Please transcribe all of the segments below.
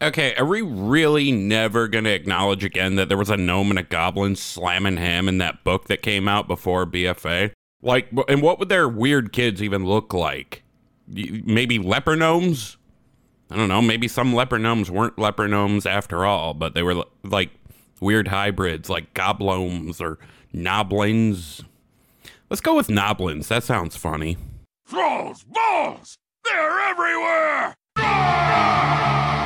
Okay, are we really never going to acknowledge again that there was a gnome and a goblin slamming ham in that book that came out before BFA? Like, and what would their weird kids even look like? Maybe leper gnomes? I don't know. Maybe some leper gnomes weren't leper gnomes after all, but they were like weird hybrids, like goblomes or noblins. Let's go with noblins. That sounds funny. Thralls, balls! They're everywhere! Ah!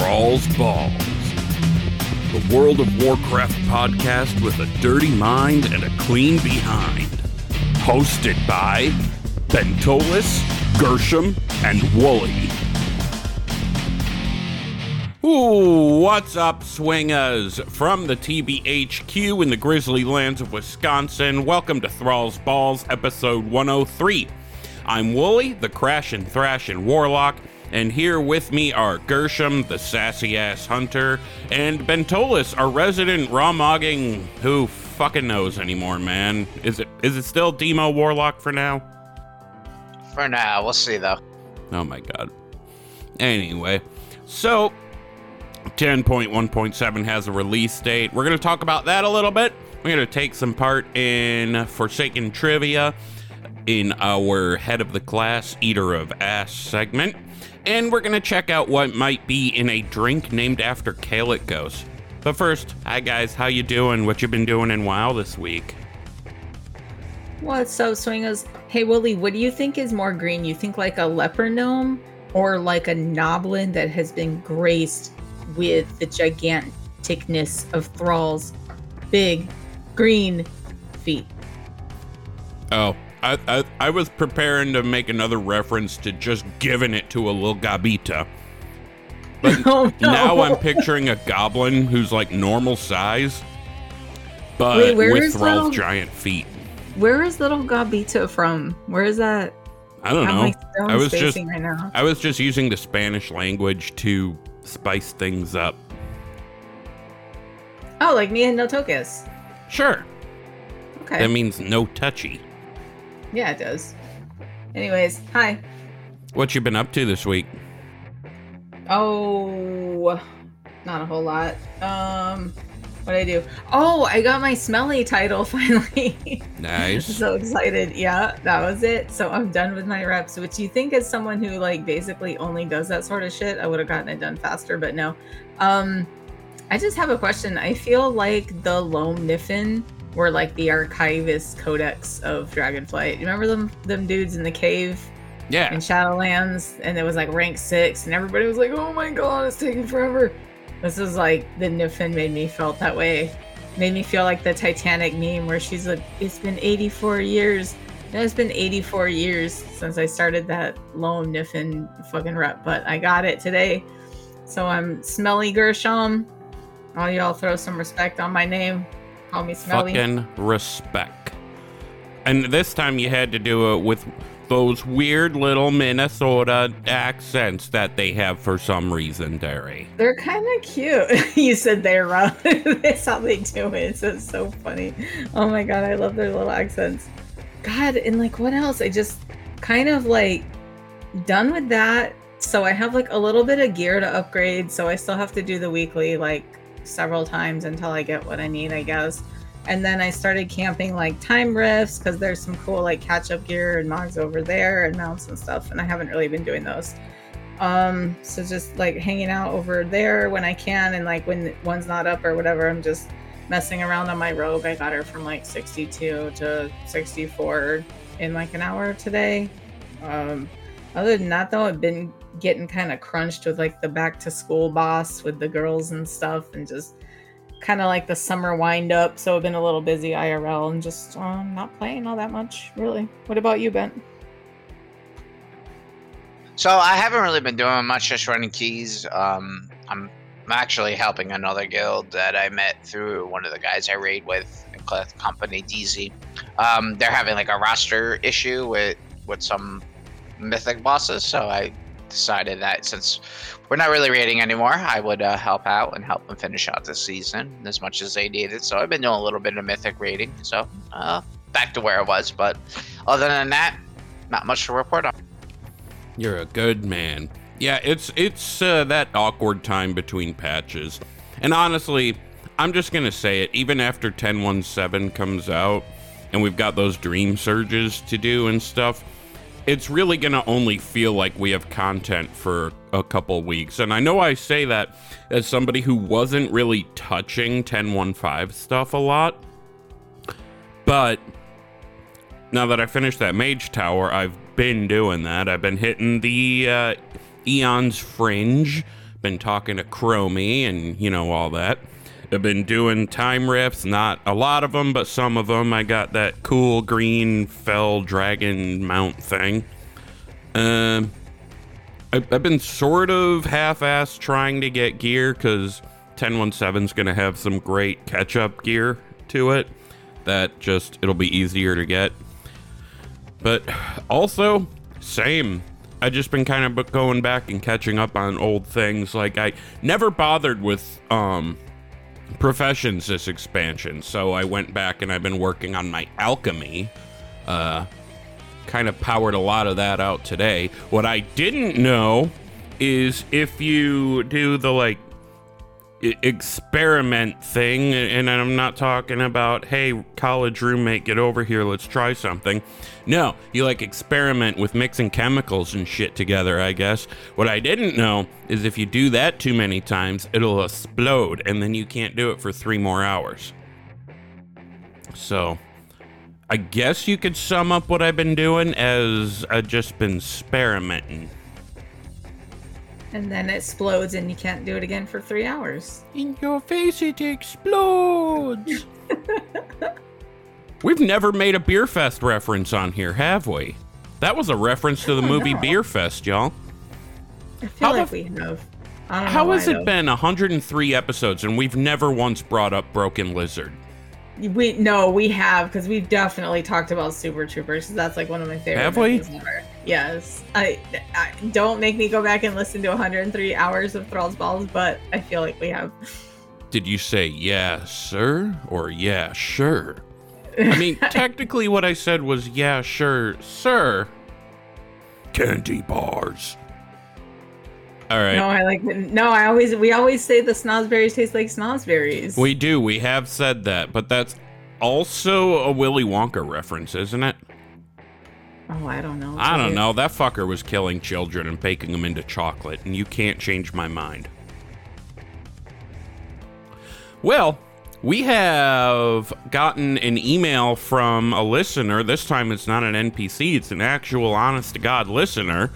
Thrall's Balls, the World of Warcraft podcast with a dirty mind and a clean behind. Hosted by Bentolis, Gershom, and Wooly. Ooh, what's up, swingers? From the TBHQ in the grizzly lands of Wisconsin, welcome to Thrall's Balls, episode 103. I'm Wooly, the Crash and Thrash and Warlock, and here with me are Gershom, the sassy ass hunter, and Bentolis, our resident raw mogging. Who fucking knows anymore, man? Is it is it still Demo Warlock for now? For now, we'll see though. Oh my god. Anyway, so 10.1.7 has a release date. We're going to talk about that a little bit. We're going to take some part in Forsaken Trivia in our Head of the Class Eater of Ass segment and we're gonna check out what might be in a drink named after Kalecgos. But first, hi guys, how you doing? What you been doing in WoW this week? What's up, swingers? Hey, Willie, what do you think is more green? You think like a leper gnome or like a noblin that has been graced with the giganticness of Thrall's big green feet? Oh, I, I, I was preparing to make another reference to just giving it to a little gabita. But oh, no. now I'm picturing a goblin who's like normal size, but Wait, with Thrall's little, giant feet. Where is little Gabita from? Where is that? I don't know. I was just right I was just using the Spanish language to spice things up. Oh, like me and no toques. Sure. Okay. That means no touchy. Yeah, it does. Anyways, hi. What you been up to this week? Oh, not a whole lot. Um, what I do? Oh, I got my smelly title finally. Nice. so excited. Yeah, that was it. So I'm done with my reps, which you think as someone who like basically only does that sort of shit, I would have gotten it done faster, but no. Um, I just have a question. I feel like the Loamm Niffen were like the archivist codex of Dragonflight. You remember them them dudes in the cave? Yeah. In Shadowlands, and it was like rank six, and everybody was like, "Oh my god, it's taking forever." This is like the Niffen made me felt that way. Made me feel like the Titanic meme where she's like, "It's been 84 years." No, it's been 84 years since I started that Loamm Niffen fucking rep, but I got it today. So I'm Smelly Gershom. All y'all throw some respect on my name. Call me smelly. Fucking respect. And this time you had to do it with those weird little Minnesota accents that they have for some reason, Derry. They're kind of cute. you said they're rough. That's how they do it. It's so funny. Oh my god, I love their little accents. God, and like what else? I just kind of like done with that. So I have like a little bit of gear to upgrade. So I still have to do the weekly like several times until I get what I need, I guess. And then I started camping like time rifts because there's some cool like catch up gear and mogs over there and mounts and stuff. And I haven't really been doing those. Um, so just like hanging out over there when I can, and like when one's not up or whatever, I'm just messing around on my rogue. I got her from like 62 to 64 in like an hour today. Um, other than that, though, I've been getting kind of crunched with like the back to school boss with the girls and stuff, and just kind of like the summer wind up. So I've been a little busy IRL and just um, not playing all that much, really. What about you, Ben? So I haven't really been doing much, just running keys. Um, I'm I'm actually helping another guild that I met through one of the guys I raid with, company DZ. Um, they're having like a roster issue with with some mythic bosses, so I decided that since we're not really raiding anymore, I would uh, help out and help them finish out the season as much as they needed. So I've been doing a little bit of mythic raiding. So uh, back to where I was. But other than that, not much to report on. You're a good man. Yeah, it's it's uh, that awkward time between patches. And honestly, I'm just going to say it even after 1017 comes out and we've got those dream surges to do and stuff, it's really going to only feel like we have content for a couple weeks. And I know I say that as somebody who wasn't really touching 1015 stuff a lot. But now that I finished that Mage Tower, I've been doing that. I've been hitting the uh, Eon's Fringe, been talking to Chromie and, you know, all that. I've been doing time rifts, not a lot of them, but some of them. I got that cool green fell dragon mount thing. Um, I, I've been sort of half-assed trying to get gear because 1017 is going to have some great catch-up gear to it. That just it'll be easier to get. But also, same. I just been kind of going back and catching up on old things. Like I never bothered with um professions this expansion, so I went back and I've been working on my alchemy. Uh, kind of powered a lot of that out today. What I didn't know is if you do the like experiment thing, and I'm not talking about, hey, college roommate, get over here, let's try something. No, you like experiment with mixing chemicals and shit together, I guess. What I didn't know is if you do that too many times, it'll explode, and then you can't do it for three more hours. So, I guess you could sum up what I've been doing as I've just been experimenting. And then it explodes and you can't do it again for three hours. In your face, it explodes. We've never made a Beer Fest reference on here, have we? That was a reference to the movie know. Beer Fest, y'all. I feel How like the we have. I don't know How why, has it though. been 103 episodes and we've never once brought up Broken Lizard? We no, we have because we've definitely talked about Super Troopers. 'cause That's like one of my favorite. Have we? ever. Yes. I, I don't make me go back and listen to 103 hours of Thrall's Balls, but I feel like we have. Did you say yeah, sir, or yeah, sure? I mean, technically, what I said was yeah, sure, sir. Candy bars. All right. No, I like no. I always we always say the snozberries taste like snozberries. We do. We have said that, but that's also a Willy Wonka reference, isn't it? oh, I don't know. I don't know. That fucker was killing children and baking them into chocolate, and you can't change my mind. Well, we have gotten an email from a listener. This time it's not an NPC, it's an actual honest to God listener.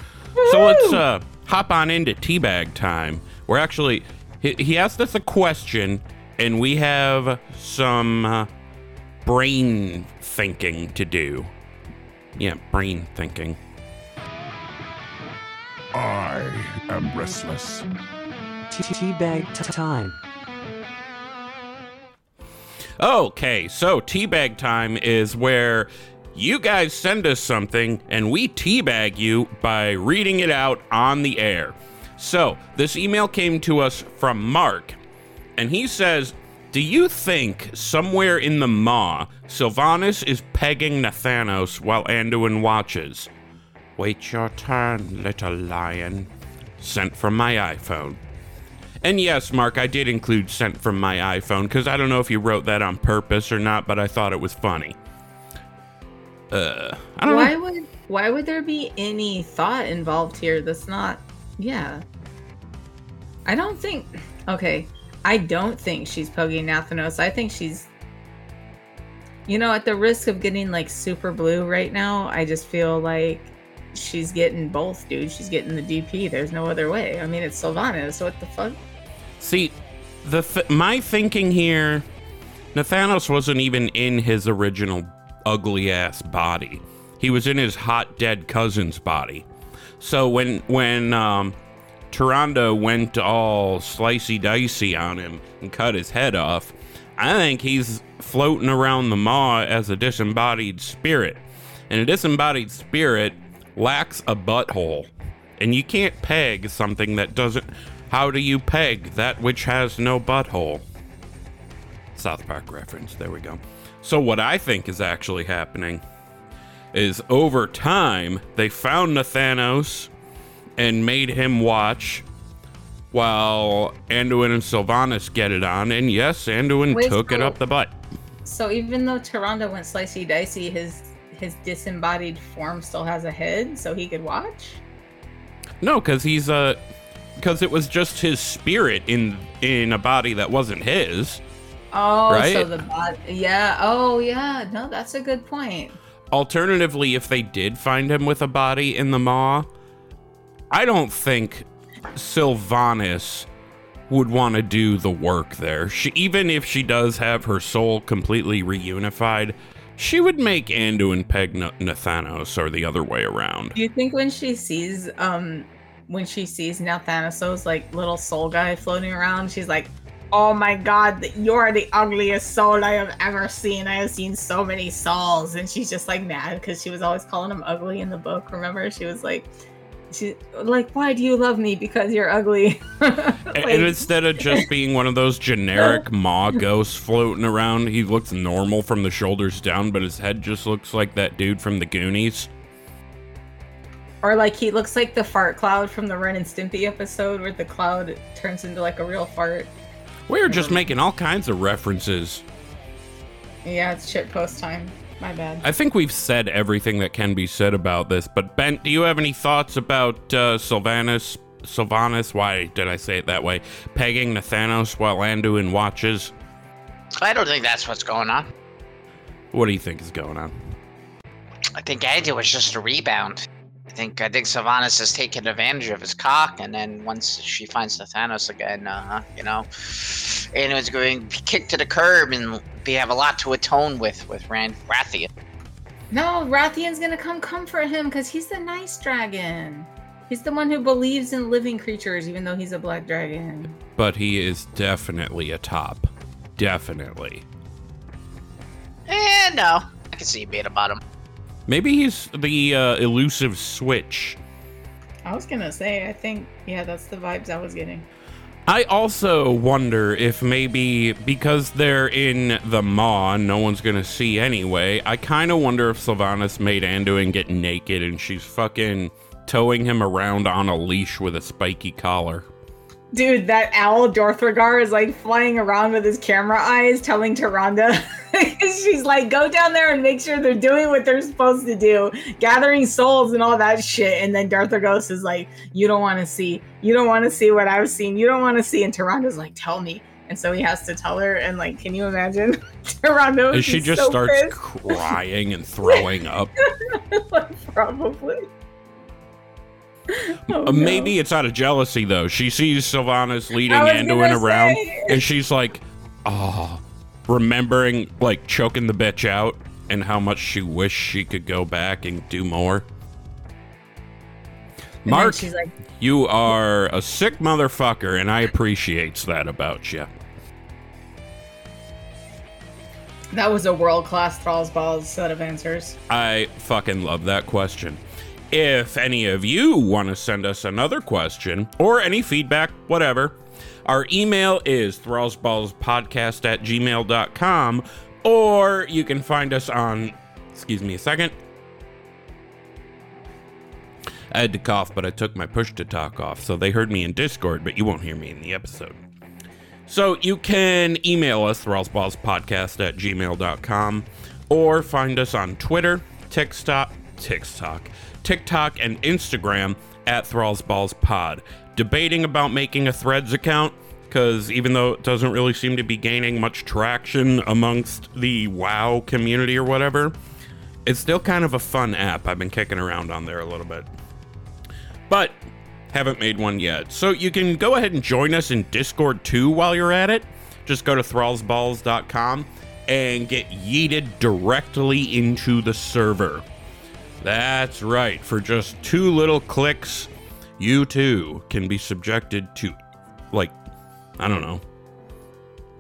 So let's uh, hop on into teabag time. We're actually, he, he asked us a question, and we have some uh, brain thinking to do. Yeah, brain thinking. I am restless. Teabag time. Okay, so teabag time is where you guys send us something and we teabag you by reading it out on the air. So, this email came to us from Mark, and he says, Do you think somewhere in the Maw, Sylvanas is pegging Nathanos while Anduin watches? Wait your turn, little lion. Sent from my iPhone. And yes, Mark, I did include sent from my iPhone because I don't know if you wrote that on purpose or not, but I thought it was funny. Uh, I don't Why know. would why would there be any thought involved here that's not yeah. I don't think okay. I don't think she's poking Nathanos. I think she's you know, at the risk of getting like super blue right now, I just feel like she's getting both, dude. She's getting the DP. There's no other way. I mean, it's Sylvanas. So what the fuck? See, the th- my thinking here, Nathanos wasn't even in his original ugly ass body. He was in his hot dead cousin's body. So when when um, Tyrande went all slicey dicey on him and cut his head off, I think he's floating around the maw as a disembodied spirit, and a disembodied spirit lacks a butthole, and you can't peg something that doesn't. How do you peg that which has no butthole? South Park reference. There we go. So, what I think is actually happening is over time, they found Nathanos and made him watch while Anduin and Sylvanas get it on. And yes, Anduin Wait, took it up the butt. So even though Tyrande went slicey dicey, his his disembodied form still has a head, so he could watch. No, because he's uh, because it was just his spirit in in a body that wasn't his. Oh, so the body. Yeah. Oh, yeah. No, that's a good point. Alternatively, if they did find him with a body in the maw, I don't think Sylvanas would want to do the work there. She, even if she does have her soul completely reunified, she would make Anduin peg Na- Nathanos or the other way around. Do you think when she sees um when she sees Nathanos like little soul guy floating around, she's like, "Oh my god, you're the ugliest soul I have ever seen. I have seen so many souls." And she's just like mad because she was always calling him ugly in the book. Remember, she was like, "She like, why do you love me? Because you're ugly." Like- and instead of just being one of those generic maw ghosts floating around, he looks normal from the shoulders down, but his head just looks like that dude from the Goonies. Or like he looks like the fart cloud from the Ren and Stimpy episode where the cloud turns into like a real fart. We're just making all kinds of references. Yeah, it's shit post time. My bad. I think we've said everything that can be said about this, but Bent, do you have any thoughts about uh, Sylvanas? Sylvanas, why did I say it that way? Pegging Nathanos while Anduin watches? I don't think that's what's going on. What do you think is going on? I think Andy was just a rebound. I think I think Sylvanas has taken advantage of his cock, and then once she finds Nathanos again, uh, you know, Anduin's going to be kicked to the curb, and we have a lot to atone with with Rand Wrathion. No, Wrathion's gonna come comfort him because he's the nice dragon. He's the one who believes in living creatures, even though he's a black dragon. But he is definitely a top. Definitely. Eh, no, I can see you being about him. Maybe he's the uh, elusive switch. I was gonna say, I think, yeah, that's the vibes I was getting. I also wonder if maybe because they're in the maw, no one's gonna see anyway. I kind of wonder if Sylvanas made Anduin get naked and she's fucking towing him around on a leash with a spiky collar. Dude, that owl Dorthragar is like flying around with his camera eyes, telling Tyrande. She's like, go down there and make sure they're doing what they're supposed to do, gathering souls and all that shit. And then Darthagos is like, you don't want to see, you don't want to see what I've seen, you don't want to see. And Tyranda's like, tell me. And so he has to tell her. And like, can you imagine? Would And she just so starts pissed. crying and throwing up. Probably. Oh, Uh, no. Maybe it's out of jealousy though. She sees Sylvanas leading I Anduin around, say. and she's like, "Oh," remembering like choking the bitch out and how much she wished she could go back and do more. And Mark, she's like, you are a sick motherfucker, and I appreciates that about you. that was a world class Thrall's Balls set of answers. I fucking love that question. If any of you want to send us another question or any feedback, whatever, our email is thrallsballspodcast at gmail.com, or you can find us on, excuse me a second. I had to cough, but I took my push to talk off, so they heard me in Discord, but you won't hear me in the episode. So you can email us, thrallsballspodcast at gmail.com, or find us on Twitter, TikTok, TikTok, TikTok, and Instagram at thrallsballspod. Debating about making a Threads account, because even though it doesn't really seem to be gaining much traction amongst the WoW community or whatever, it's still kind of a fun app. I've been kicking around on there a little bit. But haven't made one yet. So you can go ahead and join us in Discord too while you're at it. Just go to thrallsballs.com and get yeeted directly into the server. That's right. For just two little clicks, you too can be subjected to, like, I don't know.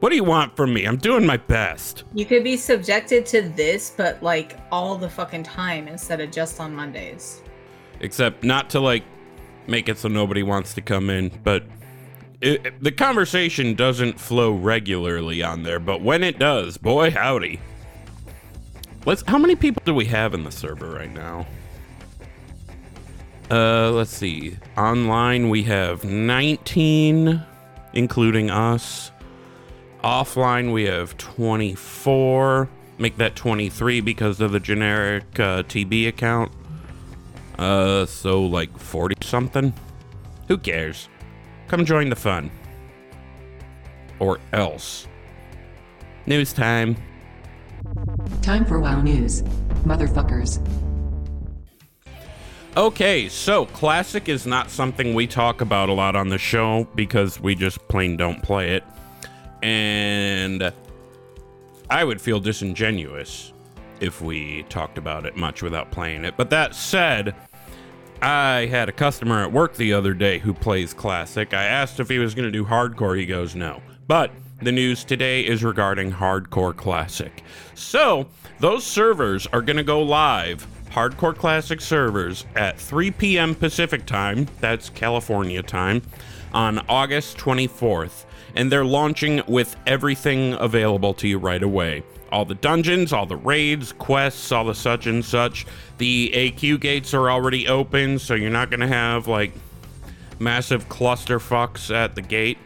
What do you want from me? I'm doing my best. You could be subjected to this, but like all the fucking time instead of just on Mondays. except not to like make it so nobody wants to come in but it, it- the conversation doesn't flow regularly on there but when it does boy howdy let's. How many people do we have in the server right now? Uh, let's see. Online we have 19, including us. Offline we have 24. Make that 23 because of the generic uh, TB account. Uh, so like 40 something. Who cares? Come join the fun. Or else. News time. Time for WoW News. Motherfuckers. Okay, so classic is not something we talk about a lot on the show because we just plain don't play it. And I would feel disingenuous if we talked about it much without playing it. But that said, I had a customer at work the other day who plays classic. I asked if he was going to do hardcore. He goes, no. But the news today is regarding hardcore classic. So, those servers are going to go live Hardcore Classic servers at 3 p.m. Pacific time, that's California time, on August 24th. And they're launching with everything available to you right away. All the dungeons, all the raids, quests, all the such and such. The AQ gates are already open, so you're not going to have like massive clusterfucks at the gate,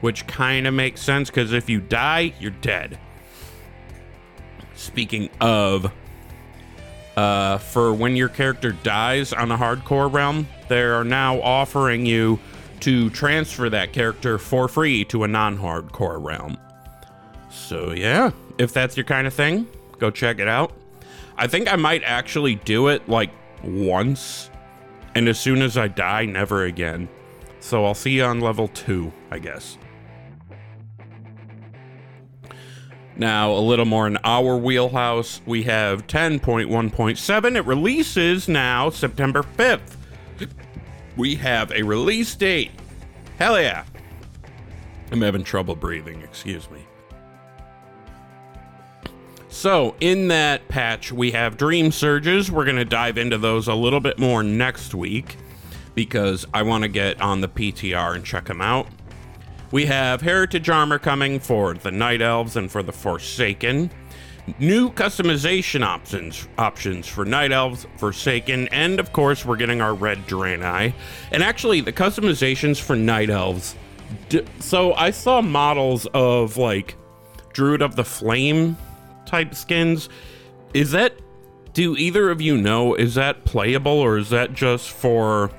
which kind of makes sense because if you die, you're dead. Speaking of uh, for when your character dies on a hardcore realm, they are now offering you to transfer that character for free to a non hardcore realm. So, yeah, if that's your kind of thing, go check it out. I think I might actually do it like once, and as soon as I die, never again. So, I'll see you on level two, I guess. Now, a little more in our wheelhouse, we have 10.1.7. It releases now September 5th. We have a release date. Hell yeah. I'm having trouble breathing, excuse me. So, in that patch, we have Dream Surges. We're going to dive into those a little bit more next week because I want to get on the PTR and check them out. We have Heritage Armor coming for the Night Elves and for the Forsaken. New customization options options for Night Elves, Forsaken, and of course we're getting our Red Draenei. And actually, the customizations for Night Elves. D- so I saw models of like Druid of the Flame type skins. Is that? Do either of you know? Is that playable or is that just for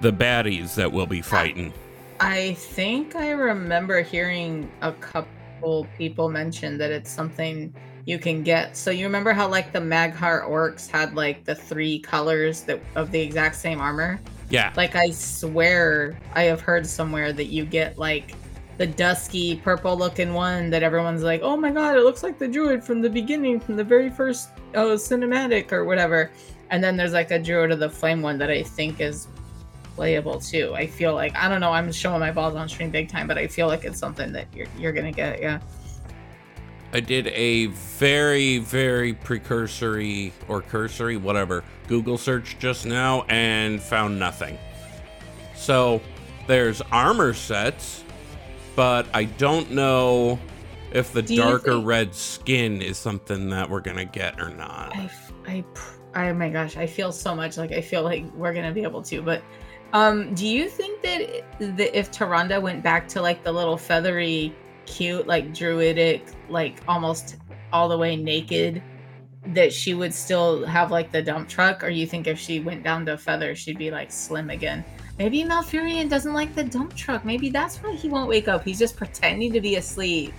the baddies that we'll be fighting? I think I remember hearing a couple people mention that it's something you can get. So you remember how like the Mag'har orcs had like the three colors that of the exact same armor? Yeah. Like I swear I have heard somewhere that you get like the dusky purple looking one that everyone's like, "Oh my god, it looks like the druid from the beginning from the very first uh, cinematic or whatever." And then there's like a druid of the flame one that I think is playable too. I feel like I don't know. I'm showing my balls on stream big time, but I feel like it's something that you're you're gonna get. Yeah. I did a very, very precursory or cursory, whatever, Google search just now and found nothing. So there's armor sets, but I don't know if the Do darker think- red skin is something that we're gonna get or not. I pr- oh my gosh, I feel so much like I feel like we're gonna be able to. But, um, do you think that, that if Taronda went back to like the little feathery, cute, like druidic, like almost all the way naked, that she would still have like the dump truck? Or you think if she went down to feather, she'd be like slim again? Maybe Malfurion doesn't like the dump truck. Maybe that's why he won't wake up. He's just pretending to be asleep.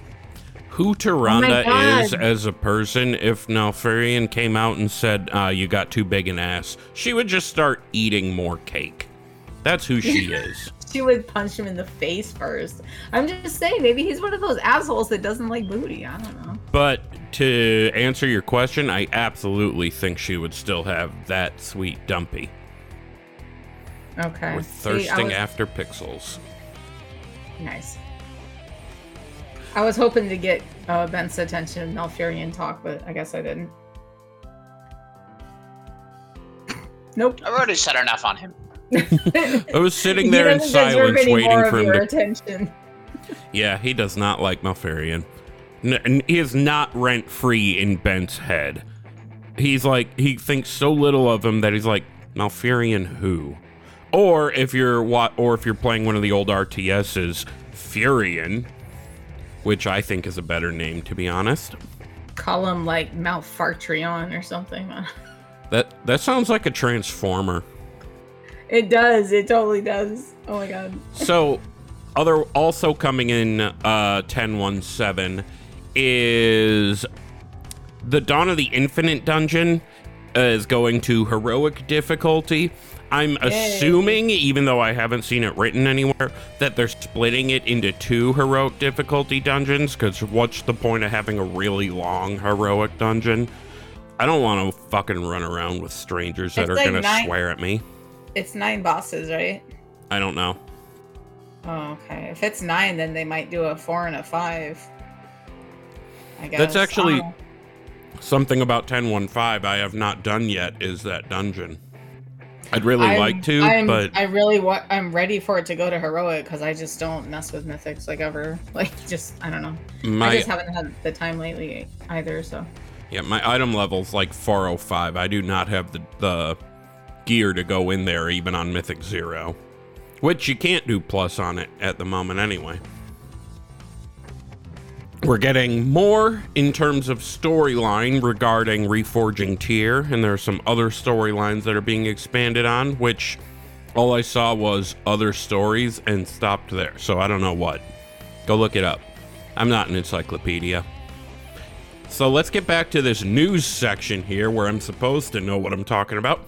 Who Taronda God. is as a person, if Malfurion came out and said, uh, you got too big an ass, she would just start eating more cake. That's who she is. She would punch him in the face first. I'm just saying, maybe he's one of those assholes that doesn't like booty. I don't know. But to answer your question, I absolutely think she would still have that sweet dumpy. Okay. We're See, thirsting was- after pixels. Nice. I was hoping to get uh, Ben's attention and Malfurion talk, but I guess I didn't. Nope. I've already said enough on him. I was sitting there in silence waiting for him to. attention. Yeah, he does not like Malfurion. N- and he is not rent free in Ben's head. he's like he thinks so little of him that he's like Malfurion who, or if you're what, or if you're playing one of the old RTSs, Furion, which I think is a better name to be honest. Call him like Malfartrion or something. That that sounds like a transformer. It does. It totally does. Oh my god. So, other also coming in uh 1017 is the Dawn of the Infinite dungeon uh, is going to heroic difficulty. I'm assuming, even though I haven't seen it written anywhere, that they're splitting it into two heroic difficulty dungeons. Because what's the point of having a really long heroic dungeon? I don't want to fucking run around with strangers that It's are like gonna nine- swear at me. It's nine bosses, right? I don't know. Oh, okay. If it's nine, then they might do a four and a five. I guess. That's actually- Oh. Something about 1015 I have not done yet is that dungeon. I'd really I'm- like to, I'm, but I really want. I'm ready for it to go to heroic because I just don't mess with mythics like ever. Like, just I don't know. I just haven't had the time lately either. So yeah, my item level's like 405. I do not have the the gear to go in there even on Mythic 0, which you can't do plus on it at the moment anyway. We're getting more in terms of storyline regarding Reforging Tyr, and there are some other storylines that are being expanded on, which all I saw was other stories and stopped there. So I don't know what. Go look it up. I'm not an encyclopedia. So let's get back to this news section here where I'm supposed to know what I'm talking about.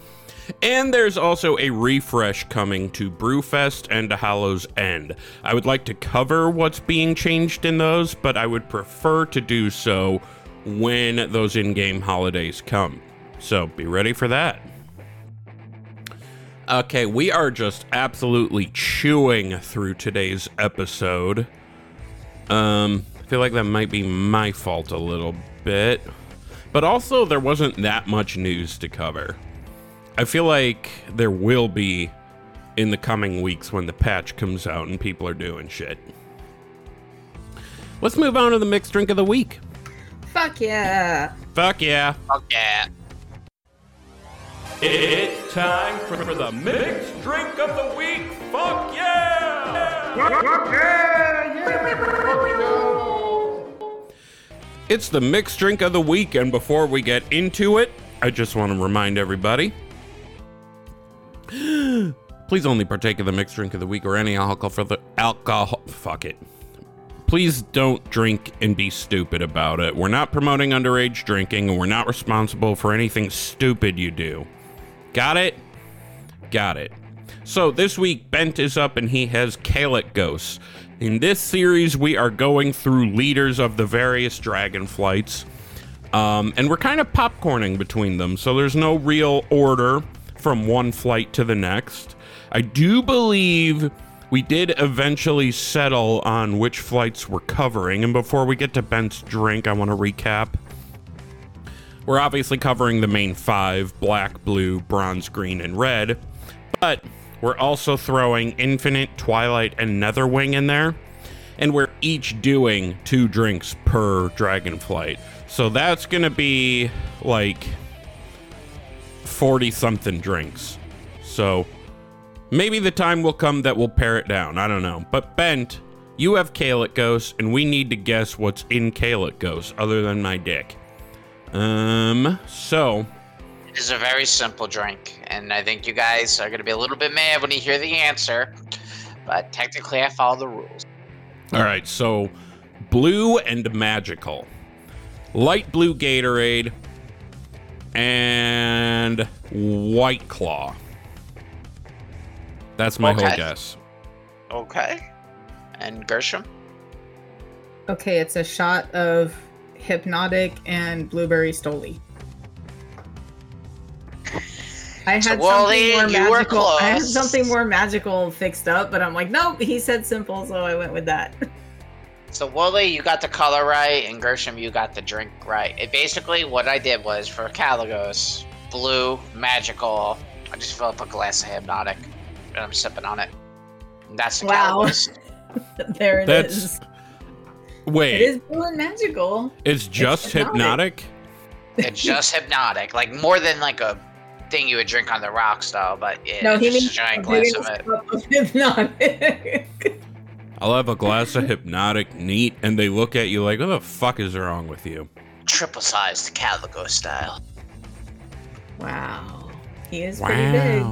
And there's also a refresh coming to Brewfest and to Hallow's End. I would like to cover what's being changed in those, but I would prefer to do so when those in game holidays come. So be ready for that. Okay, we are just absolutely chewing through today's episode. Um, I feel like that might be my fault a little bit. But also, there wasn't that much news to cover. I feel like there will be in the coming weeks when the patch comes out and people are doing shit. Let's move on to the mixed drink of the week. fuck yeah. Fuck yeah. Fuck yeah. It's time for, the mixed drink of the week. Fuck yeah! It's the mixed drink of the week, and before we get into it, I just want to remind everybody please only partake of the mixed drink of the week or any alcohol for the alcohol. Fuck it. Please don't drink and be stupid about it. We're not promoting underage drinking, and we're not responsible for anything stupid you do. Got it? Got it. So this week, Bent is up and he has Kalecgos. In this series, we are going through leaders of the various dragon flights. Um, and we're kind of popcorning between them, so there's no real order from one flight to the next. I do believe we did eventually settle on which flights we're covering, and before we get to Bent's drink, I want to recap. We're obviously covering the main five black, blue, bronze, green, and red, but we're also throwing Infinite, Twilight, and Netherwing in there, and we're each doing two drinks per Dragonflight. So that's gonna be like 40 something drinks. So maybe the time will come that we'll pare it down. I don't know. But Bent, you have Kalecgos, and we need to guess what's in Kalecgos other than my dick. Um, so It is a very simple drink, and I think you guys are going to be a little bit mad when you hear the answer. But technically, I follow the rules. All right, so blue and magical, light blue Gatorade, and white claw. That's my whole guess. Okay. And Gershom? Okay, it's a shot of Hpnotiq and blueberry stoli. I had So, something Wally, more you were magical. I had something more magical fixed up, but I'm like, nope. He said simple, so I went with that. So Wooly, you got the color right, and Gershom, you got the drink right. It basically what I did was for Kalecgos, blue, magical. I just fill up a glass of Hpnotiq, and I'm sipping on it. And that's the Wow. Kalecgos. there it That's- is. Wait, It is blue and magical. it's just Hpnotiq. Hpnotiq? It's just Hpnotiq, like more than like a thing you would drink on the rock style, but yeah, no, he just means a giant glass of it. of Hpnotiq. I'll have a glass of Hpnotiq neat, and they look at you like, what the fuck is wrong with you? Triple sized Calico style. wow, he is pretty big.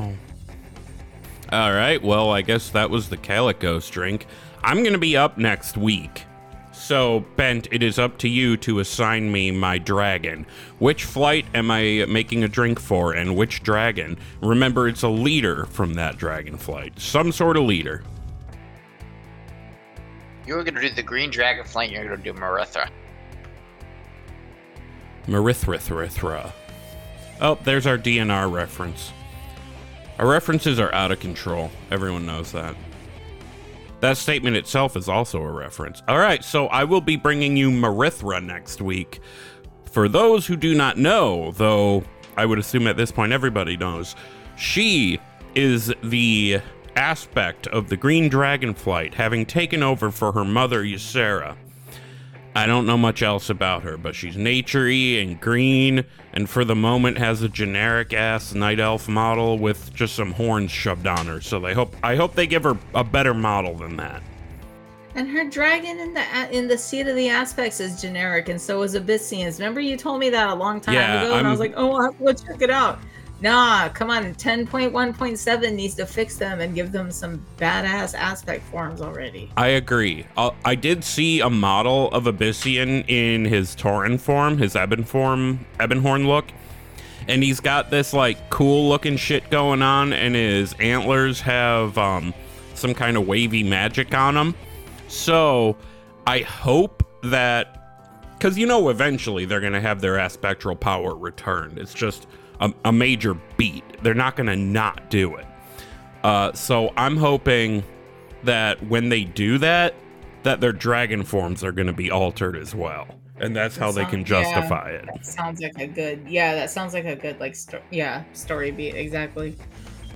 All right, well, I guess that was the Kalecgos drink. I'm going to be up next week. So, Bent, it is up to you to assign me my dragon. Which flight am I making a drink for, and which dragon? Remember, it's a leader from that dragon flight. Some sort of leader. You were gonna do the green dragon flight, you're gonna do Merithra. Marithrithra. Oh, there's our DNR reference. Our references are out of control. Everyone knows that. That statement itself is also a reference. All right, so I will be bringing you Merithra next week. For those who do not know, though I would assume at this point everybody knows, she is the aspect of the Green Dragon flight, having taken over for her mother, Ysera. I don't know much else about her, but she's naturey and green, and for the moment has a generic ass night elf model with just some horns shoved on her. So they hope I hope they give her a better model than that. And her dragon in the in the seat of the aspects is generic, and so is Ebyssian's. Remember you told me that a long time Yeah, ago, and I was I'm- like, oh, I'll have to go check it out. Nah, come on. 10.1.7 needs to fix them and give them some badass aspect forms already. I agree. Uh, I did see a model of Ebyssian in his Tauren form, his Ebon form, Ebonhorn look. And he's got this like cool looking shit going on, and his antlers have um, some kind of wavy magic on them. So I hope that, because you know, eventually they're going to have their aspectral power returned. It's just a, a major beat. They're not going to not do it. Uh, so I'm hoping that when they do that, that their dragon forms are going to be altered as well, and that's how they can Sound- yeah. justify it. That sounds like a good, yeah, that sounds like a good, like, sto- yeah, story beat, exactly.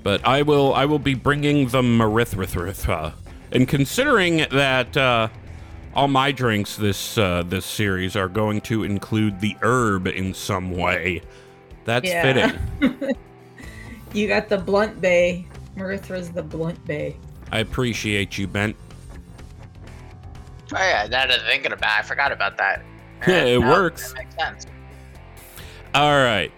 But I will, I will be bringing the Marithrithrithra, and considering that uh, all my drinks this uh, this series are going to include the herb in some way, that's Yeah. fitting. You got the Blunt Bay. Merithra's the Blunt Bay. I appreciate you, Bent. Oh yeah, now that I'm thinking about it, I forgot about that. Yeah, it now works. That makes sense. All right,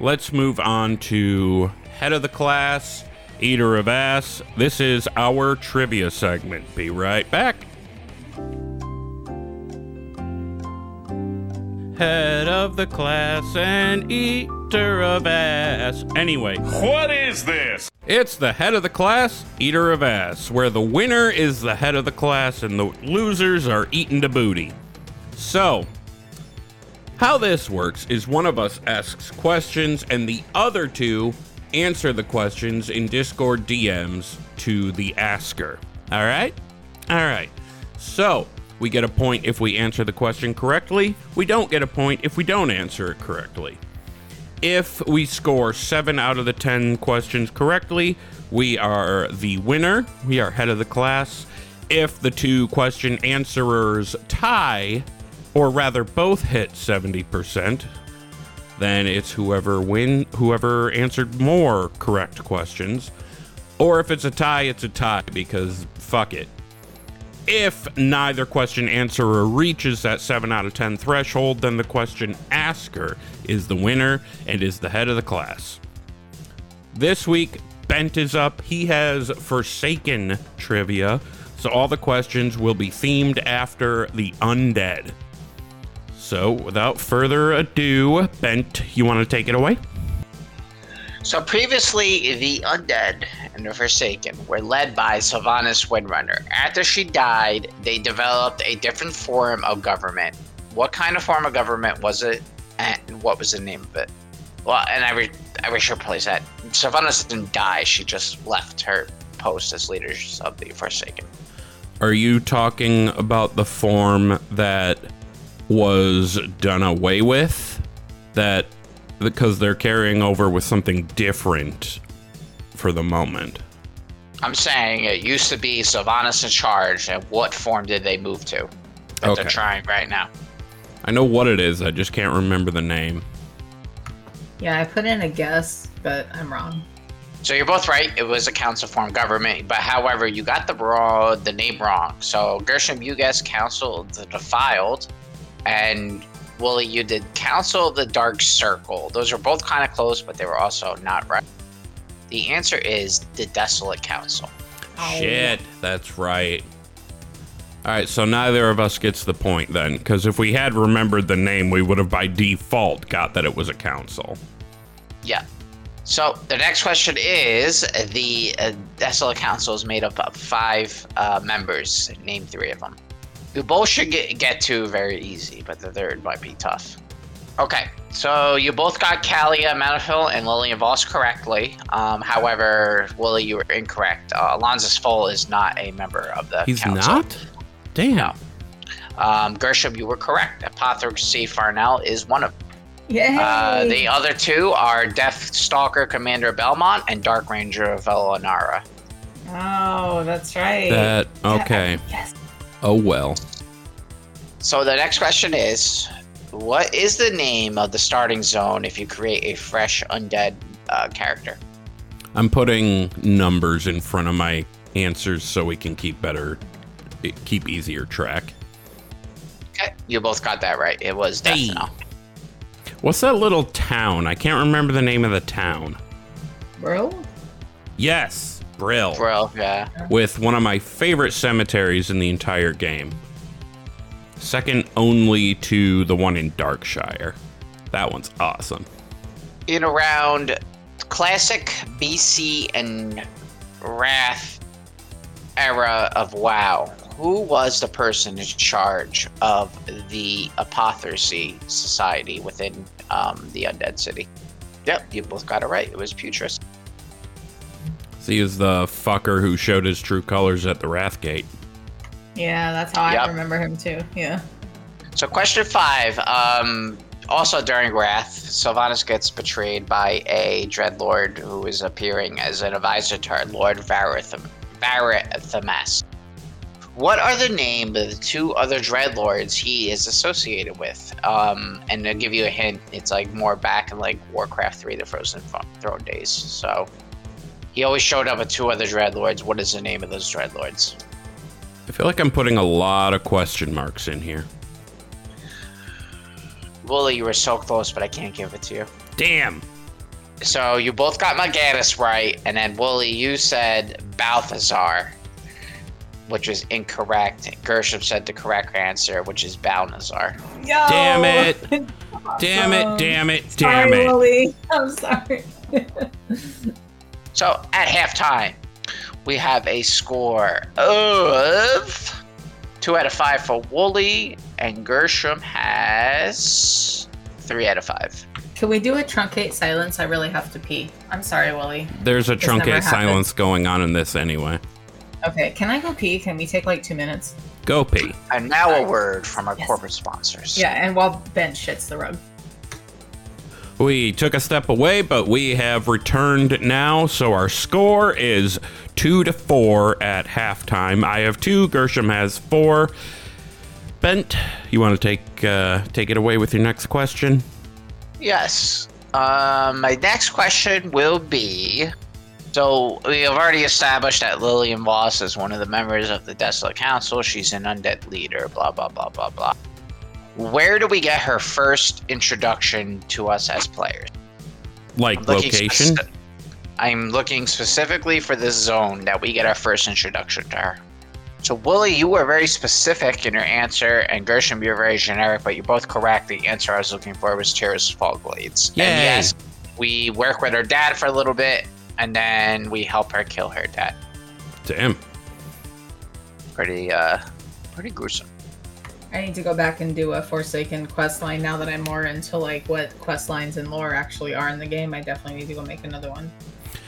let's move on to head of the class, eater of ass. This is our trivia segment. Be right back. Head of the class and eater of ass. Anyway, What is this? it's the head of the class, eater of ass, where the winner is the head of the class and the losers are eating the booty. So, how this works is one of us asks questions and the other two answer the questions in Discord DMs to the asker. All right? All right. So, we get a point if we answer the question correctly. We don't get a point if we don't answer it correctly. If we score 7 out of the 10 questions correctly, we are the winner. We are head of the class. If the two question answerers tie, or rather both hit 70%, then it's whoever win whoever answered more correct questions. Or if it's a tie, it's a tie because fuck it. If neither question answerer reaches that 7 out of 10 threshold, then the question asker is the winner and is the head of the class. This week, Bent is up. He has Forsaken trivia, so all the questions will be themed after the undead. So, without further ado, Bent, you want to take it away? So previously, the undead and the Forsaken were led by Sylvanas Windrunner. After she died, they developed a different form of government. What kind of form of government was it, and what was the name of it? Well, and I, re- I wish her place that Sylvanas didn't die; she just left her post as leaders of the Forsaken. Are you talking about the form that was done away with? That because they're carrying over with something different for the moment. I'm saying it used to be Sylvanas in charge, and what form did they move to? That Okay. they're trying right now. I know what it is, I just can't remember the name. Yeah, I put in a guess, but I'm wrong. So you're both right. It was a council form government, but however, you got the wrong, the name wrong. So Gershom, you guessed Council of the Defiled, and Wooly, you did Council of the Dark Circle. Those are both kind of close, but they were also not right. The answer is the Desolate Council. Shit, that's right. All right, so neither of us gets the point then, because if we had remembered the name, we would have by default got that it was a council. Yeah. So the next question is the uh, Desolate Council is made up of five uh, members. Name three of them. You both should get, get to very easy, but the third might be tough. Okay, so you both got Calia Menethil and Lillian Voss correctly. Um, however, Willie, you were incorrect. Uh, Alonsus Faol is not a member of the He's council. not? Damn. No. Um, Gershom, you were correct. Apothecary Faranell is one of them. Yay! Uh, the other two are Death Stalker Commander Belmont and Dark Ranger Velonara. oh, that's right. That, okay. Yes. Oh well. So the next question is, what is the name of the starting zone if you create a fresh undead uh, character? I'm putting numbers in front of my answers so we can keep better, keep easier track. Okay, you both got that right. It was Death Hey. Knell. What's that little town? I can't remember the name of the town. Bro? Yes, Brill. Bro, yeah. with one of my favorite cemeteries in the entire game. Second only to the one in Darkshire. That one's awesome. In around classic BC and Wrath era of WoW, who was the person in charge of the Apothecary Society within um, the Undead City? Yep, you both got it right. It was Putress. So he is the fucker who showed his true colors at the Wrathgate. Yeah, that's how Yep. I remember him too. Yeah. So, question five. Um, also during Wrath, Sylvanas gets betrayed by a Dreadlord who is appearing as an advisor to our Lord Varathem- Varathamas. What are the name of the two other Dreadlords he is associated with? Um, and to give you a hint, it's like more back in like Warcraft 3, the Frozen Throne days. So, he always showed up with two other Dreadlords. What is the name of those Dreadlords? I feel like I'm putting a lot of question marks in here. Wooly, you were so close, but I can't give it to you. Damn. So you both got Mal'Ganis right, and then Wooly, you said Balthazar, which was incorrect. Gershom said the correct answer, which is Balnazar. Yo! Damn it. Damn it, damn it, damn sorry, it. Willie. I'm sorry. So at halftime, we have a score of two out of five for Wooly, and Gershom has three out of five. Can we do a truncate silence? I really have to pee. I'm sorry, Willie. There's a This truncate silence going on in this anyway. Okay, can I go pee? Can we take like two minutes? Go pee. And now a word from our Yes. corporate sponsors. Yeah, and while Ben shits the rug. We took a step away, but we have returned now. So our score is two to four at halftime. I have two. Gershom has four. Bent, you want to take uh, take it away with your next question? Yes. Um, my next question will be so we have already established that Lillian Voss is one of the members of the Desolate Council. She's an undead leader, blah, blah, blah, blah, blah. Where do we get her first introduction to us as players? Like I'm location? speci- I'm looking specifically for the zone that we get our first introduction to her. So, Willie, you were very specific in your answer, and Gershom, you were very generic, but you're both correct. The answer I was looking for was Tirisfal Glades. Yay. And yes, we work with her dad for a little bit, and then we help her kill her dad. Damn. Pretty, uh, pretty gruesome. I need to go back and do a Forsaken quest line now that I'm more into like what quest lines and lore actually are in the game. I definitely need to go make another one.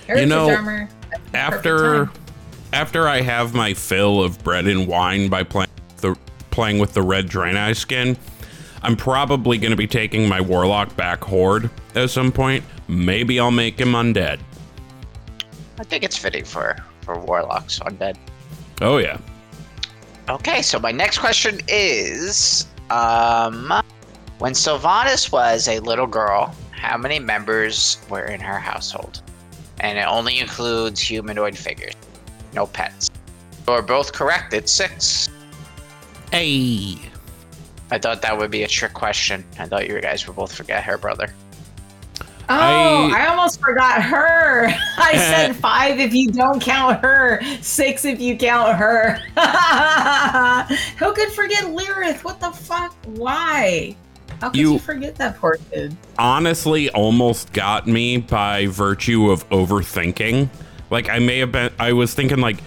Heritage know, armor. that's the perfect After after I have my fill of bread and wine by playing the playing with the red Draenei skin, I'm probably going to be taking my warlock back horde at some point. Maybe I'll make him undead. I think it's fitting for for warlocks undead. Oh yeah. Okay, so my next question is um when Sylvanas was a little girl, how many members were in her household? And it only includes humanoid figures, no pets. You're both correct. It's six. Hey. I thought that would be a trick question. I thought you guys would both forget her brother. Oh, I- I, almost forgot her. I said five if you don't count her, six if you count her. Who could forget Lirath? What the fuck? Why? How could You- you, forget that poor kid? honestly almost got me by virtue of overthinking. Like I may have been I was thinking like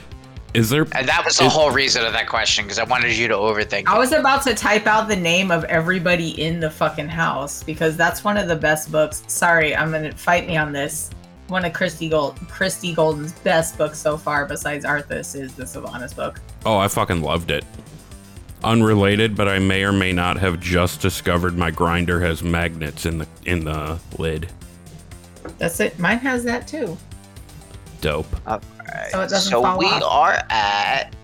is there And that was the Is- whole reason of that question because I wanted you to overthink. I it. was about to type out the name of everybody in the fucking house because that's one of the best books. Sorry, I'm gonna fight me on this. One of Christie Gold, Christie Golden's best books so far, besides Arthas, is the Sylvanas book. Oh, I fucking loved it. Unrelated, but I may or may not have just discovered my grinder has magnets in the in the lid. That's it. Mine has that too. Dope. So it doesn't so fall we off. are at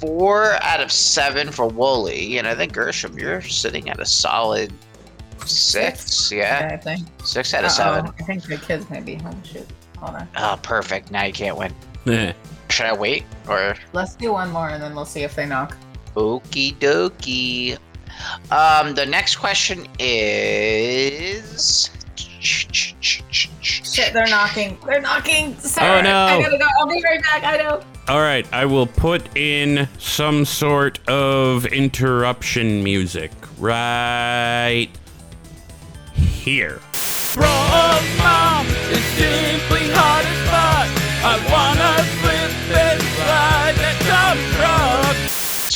four out of seven for Wooly, and I think Gershom, you're sitting at a solid six. Yeah, I think. six out of Uh-oh, seven. I think the kids might be home. Shoot. Hold on. Oh, perfect. Now you can't win. Eh. Should I wait or Let's do one more and then we'll see if they knock. okie dokie? Um, the next question is. Shit, they're knocking. They're knocking. Sorry. Oh, no. I gotta go. I'll be right back. I know. All right, I will put in some sort of interruption music right here. Thrall's mom is simply hot as fuck. I wanna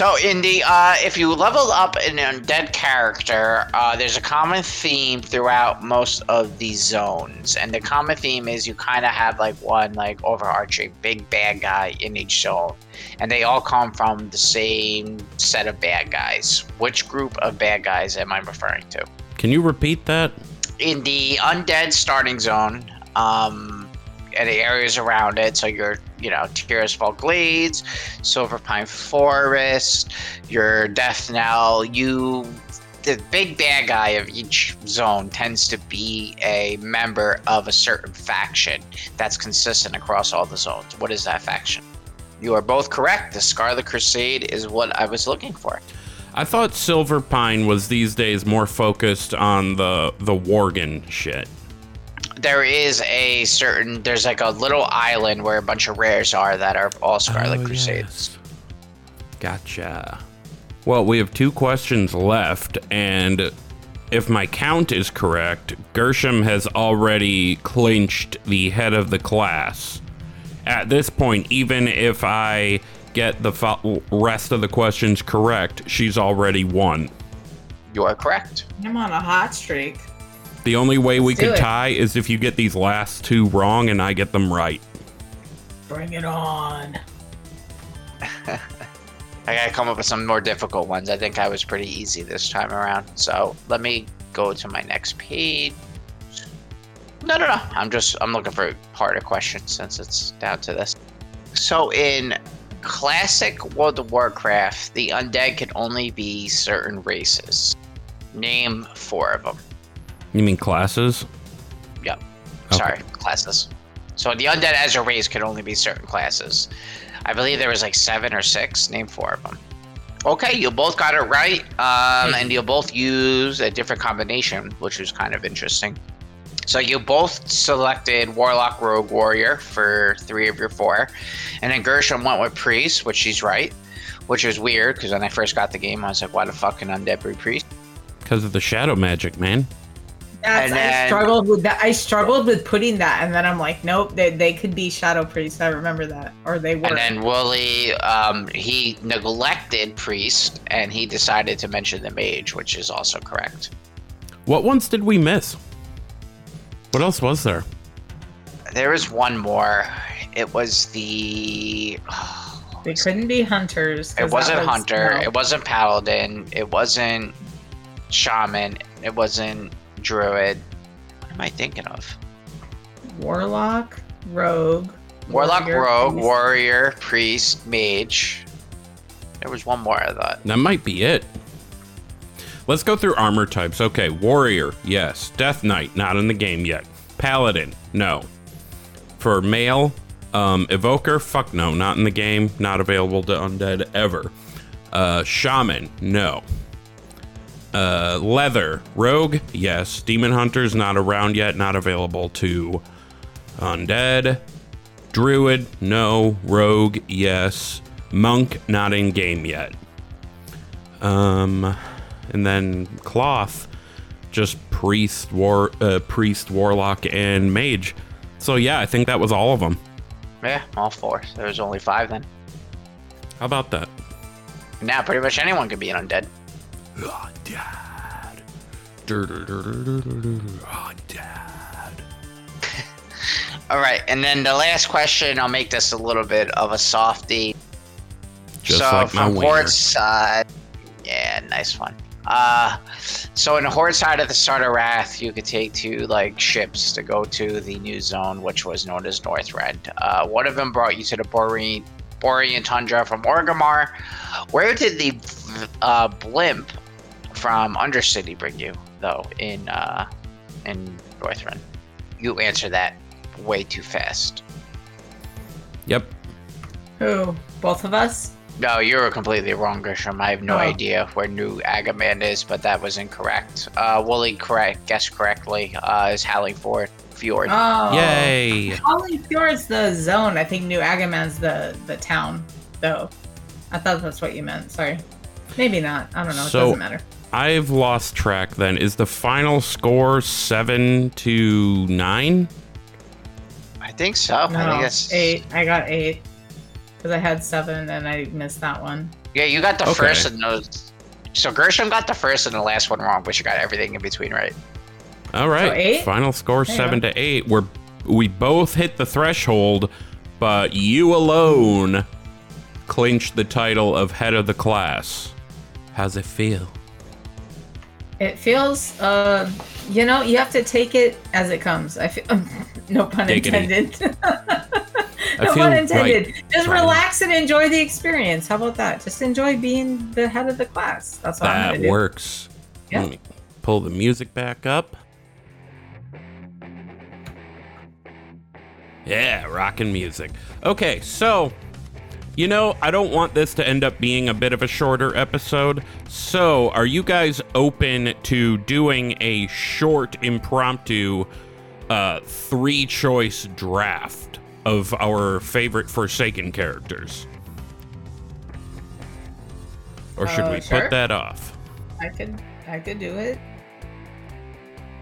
So, Indy, uh, if you level up an undead character, uh, there's a common theme throughout most of these zones, and the common theme is you kind of have like one like overarching big bad guy in each zone, and they all come from the same set of bad guys. Which group of bad guys am I referring to? Can you repeat that? in the undead starting zone, um, and the areas around it. So your, you know, Tirisfal Glades, Silverpine Forest, your Death Knell. You, the big bad guy of each zone tends to be a member of a certain faction that's consistent across all the zones. What is that faction? You are both correct. The Scarlet Crusade is what I was looking for. I thought Silver Pine was these days more focused on the the Worgen shit. There is a certain there's like a little island where a bunch of rares are that are all Scarlet Oh, Crusades. yes. Gotcha. Well, we have two questions left, and if my count is correct, Gershom has already clinched the head of the class. At this point, even if I get the fo- rest of the questions correct, she's already won. You are correct. I'm on a hot streak. The only way we Let's do could it. tie is if you get these last two wrong and I get them right. Bring it on. I gotta come up with some more difficult ones. I think I was pretty easy this time around. So let me go to my next page. No, no, no. I'm just I'm looking for a harder questions since it's down to this. So in classic World of Warcraft, the undead can only be certain races. Name four of them. You mean classes? Yep. Okay. Sorry, classes. So the undead as a race can only be certain classes. I believe there was like seven or six. Name four of them. Okay, you both got it right, um, and you both use a different combination, which was kind of interesting. So you both selected Warlock, Rogue, Warrior for three of your four, and then Gershom went with Priest, which she's right, which was weird because when I first got the game, I was like, "Why the fuck an undead Priest?" Because of the shadow magic, man. That's, And I then- struggled with that. I struggled with putting that, and then I'm like, nope, they, they could be shadow priests. I remember that, or they were. And then Wooly, um, he neglected priest, and he decided to mention the mage, which is also correct. What ones did we miss? What else was there? There was one more. It was the. they couldn't be hunters. It wasn't was- hunter. no. It wasn't paladin. It wasn't shaman. It wasn't druid. What am I thinking of? warlock, rogue, Warlock, warrior, rogue, priest. warrior, priest, mage. There was one more. I thought. That might be it. Let's go through armor types. Okay, warrior, yes. Death Knight, not in the game yet. Paladin, no. For male, um, evoker, fuck no, not in the game, not available to undead ever. Uh, shaman, no. Uh, leather, rogue, yes. Demon hunters, not around yet, not available to undead. Druid, no. Rogue, yes. Monk, not in game yet. Um, and then cloth, just priest, war, uh, priest, warlock, and mage. So yeah, I think that was all of them. Yeah, all four. So there's only five then. How about that? Now pretty much anyone could be an undead. Oh, dad. Oh, dad. All right, and then the last question, I'll make this a little bit of a softie. Just so like my from wiener. Horde side, yeah, nice one. Uh, so in the Horde side of the Starter Wrath, you could take two like ships to go to the new zone, which was known as Northrend. Uh, one of them brought you to the Borean, Borean Tundra from Orgrimmar. Where did the uh, blimp from Undercity bring you, though, in uh, in Northrend? You answer that way too fast. Yep. Who? Both of us? No, you were completely wrong, Grisham. I have no Oh. idea where New Agamand is, but that was incorrect. Uh, Wooly correct guessed correctly. Uh, is Hallingford Fjord. Oh. Yay. Holly Fjord's the zone. I think New Agamand's the the town, though. I thought that's what you meant. Sorry. Maybe not. I don't know. It So- doesn't matter. I've lost track then. Is the final score seven to nine? I think so. I No, think that's eight. I got eight because I had seven and I missed that one. Yeah, you got the Okay. first and those. So Gershom got the first and the last one wrong, but you got everything in between right. All right. eight? Final score There seven to eight. We're we both hit the threshold, but you alone clinched the title of head of the class. How's it feel? It feels, uh, you know, you have to take it as it comes. I feel, no pun intended. No pun intended. right, Just Ryan. relax and enjoy the experience. How about that? Just enjoy being the head of the class. That's what I'm That do. works. Yeah. Let me pull the music back up. Yeah, rockin' music. Okay, so you know, I don't want this to end up being a bit of a shorter episode. So, are you guys open to doing a short impromptu uh three choice draft of our favorite Forsaken characters? Or should Uh, we sure. put that off? I could, I could do it.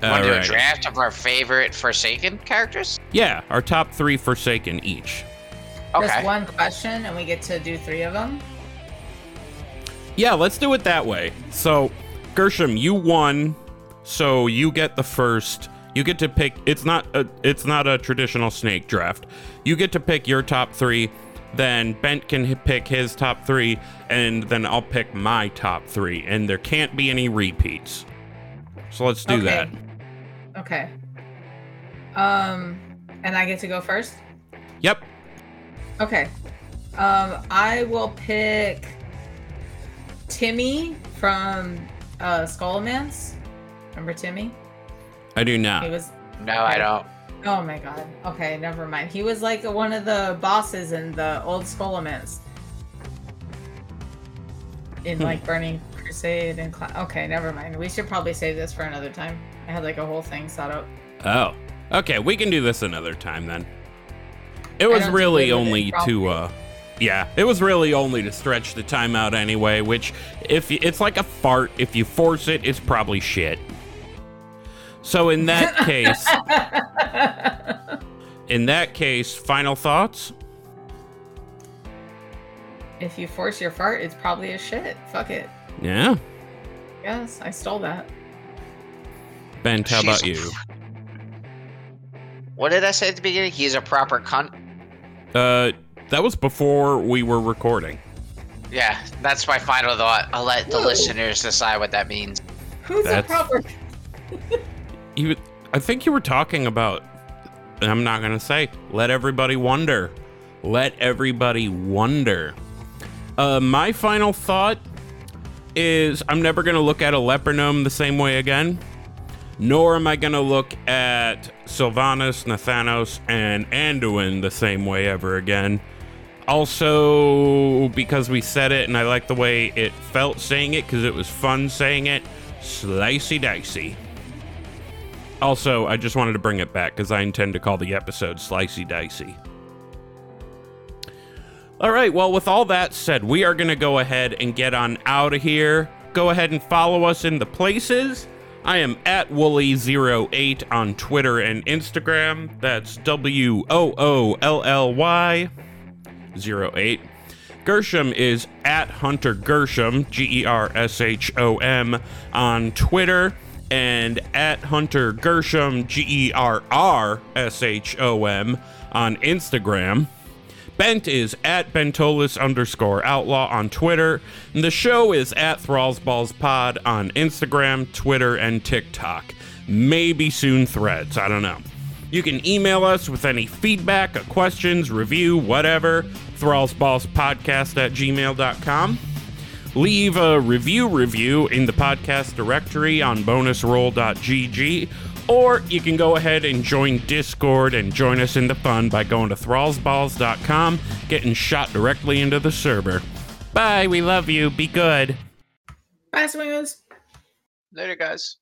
Want to do a draft of our favorite Forsaken characters? Yeah, our top three Forsaken each. Okay. Just one question, and we get to do three of them. Yeah, let's do it that way. So, Gershom, you won, so you get the first. You get to pick. It's not a. It's not a traditional snake draft. You get to pick your top three. Then Bent can pick his top three, and then I'll pick my top three. And there can't be any repeats. So let's do Okay. that. Okay. Um, and I get to go first. Yep. Okay. Um, I will pick Timmy from uh, Skullman's. Remember Timmy? I do not. He was. no, I don't. Oh my god. Okay, never mind. He was like one of the bosses in the old Skullman's. In Hmm. like Burning Crusade and Cla- okay, never mind. We should probably save this for another time. I had like a whole thing set up. Oh. Okay, we can do this another time then. It was really only to uh yeah, it was really only to stretch the time out anyway, which if y- it's like a fart, if you force it, it's probably shit. So in that case, in that case, final thoughts? if you force your fart, it's probably a shit. Fuck it. Yeah. Yes, I stole that. Ben, how about She's- you? What did I say at the beginning? He's a proper cunt. Uh that was before we were recording. Yeah, that's my final thought. I'll let the Whoa. listeners decide what that means. Who's That's- a proper? You I think you were talking about I'm not going to say let everybody wonder. Let everybody wonder. Uh my final thought is I'm never going to look at a leper gnome the same way again, nor am I going to look at Sylvanas, Nathanos, and Anduin the same way ever again. Also, because we said it and I like the way it felt saying it because it was fun saying it, slicey dicey. Also, I just wanted to bring it back because I intend to call the episode Slicey Dicey. All right, well, with all that said, we are going to go ahead and get on out of here. Go ahead and follow us in the places. I am at Wooly08 on Twitter and Instagram. That's W O O L L Y 08. Gershom is at Hunter Gershom, G E R S H O M, on Twitter, and at Hunter Gershom, G E R R S H O M, on Instagram. Bent is at Bentolis underscore outlaw on Twitter. And the show is at Thrallsballs Pod on Instagram, Twitter, and TikTok. Maybe soon threads, I don't know. You can email us with any feedback, questions, review, whatever, thrallsballspodcast at gmail.com. Leave a review review in the podcast directory on bonusroll.gg, or you can go ahead and join Discord and join us in the fun by going to thrallsballs.com, getting shot directly into the server. Bye, we love you, be good. Bye, swingers. Later, guys.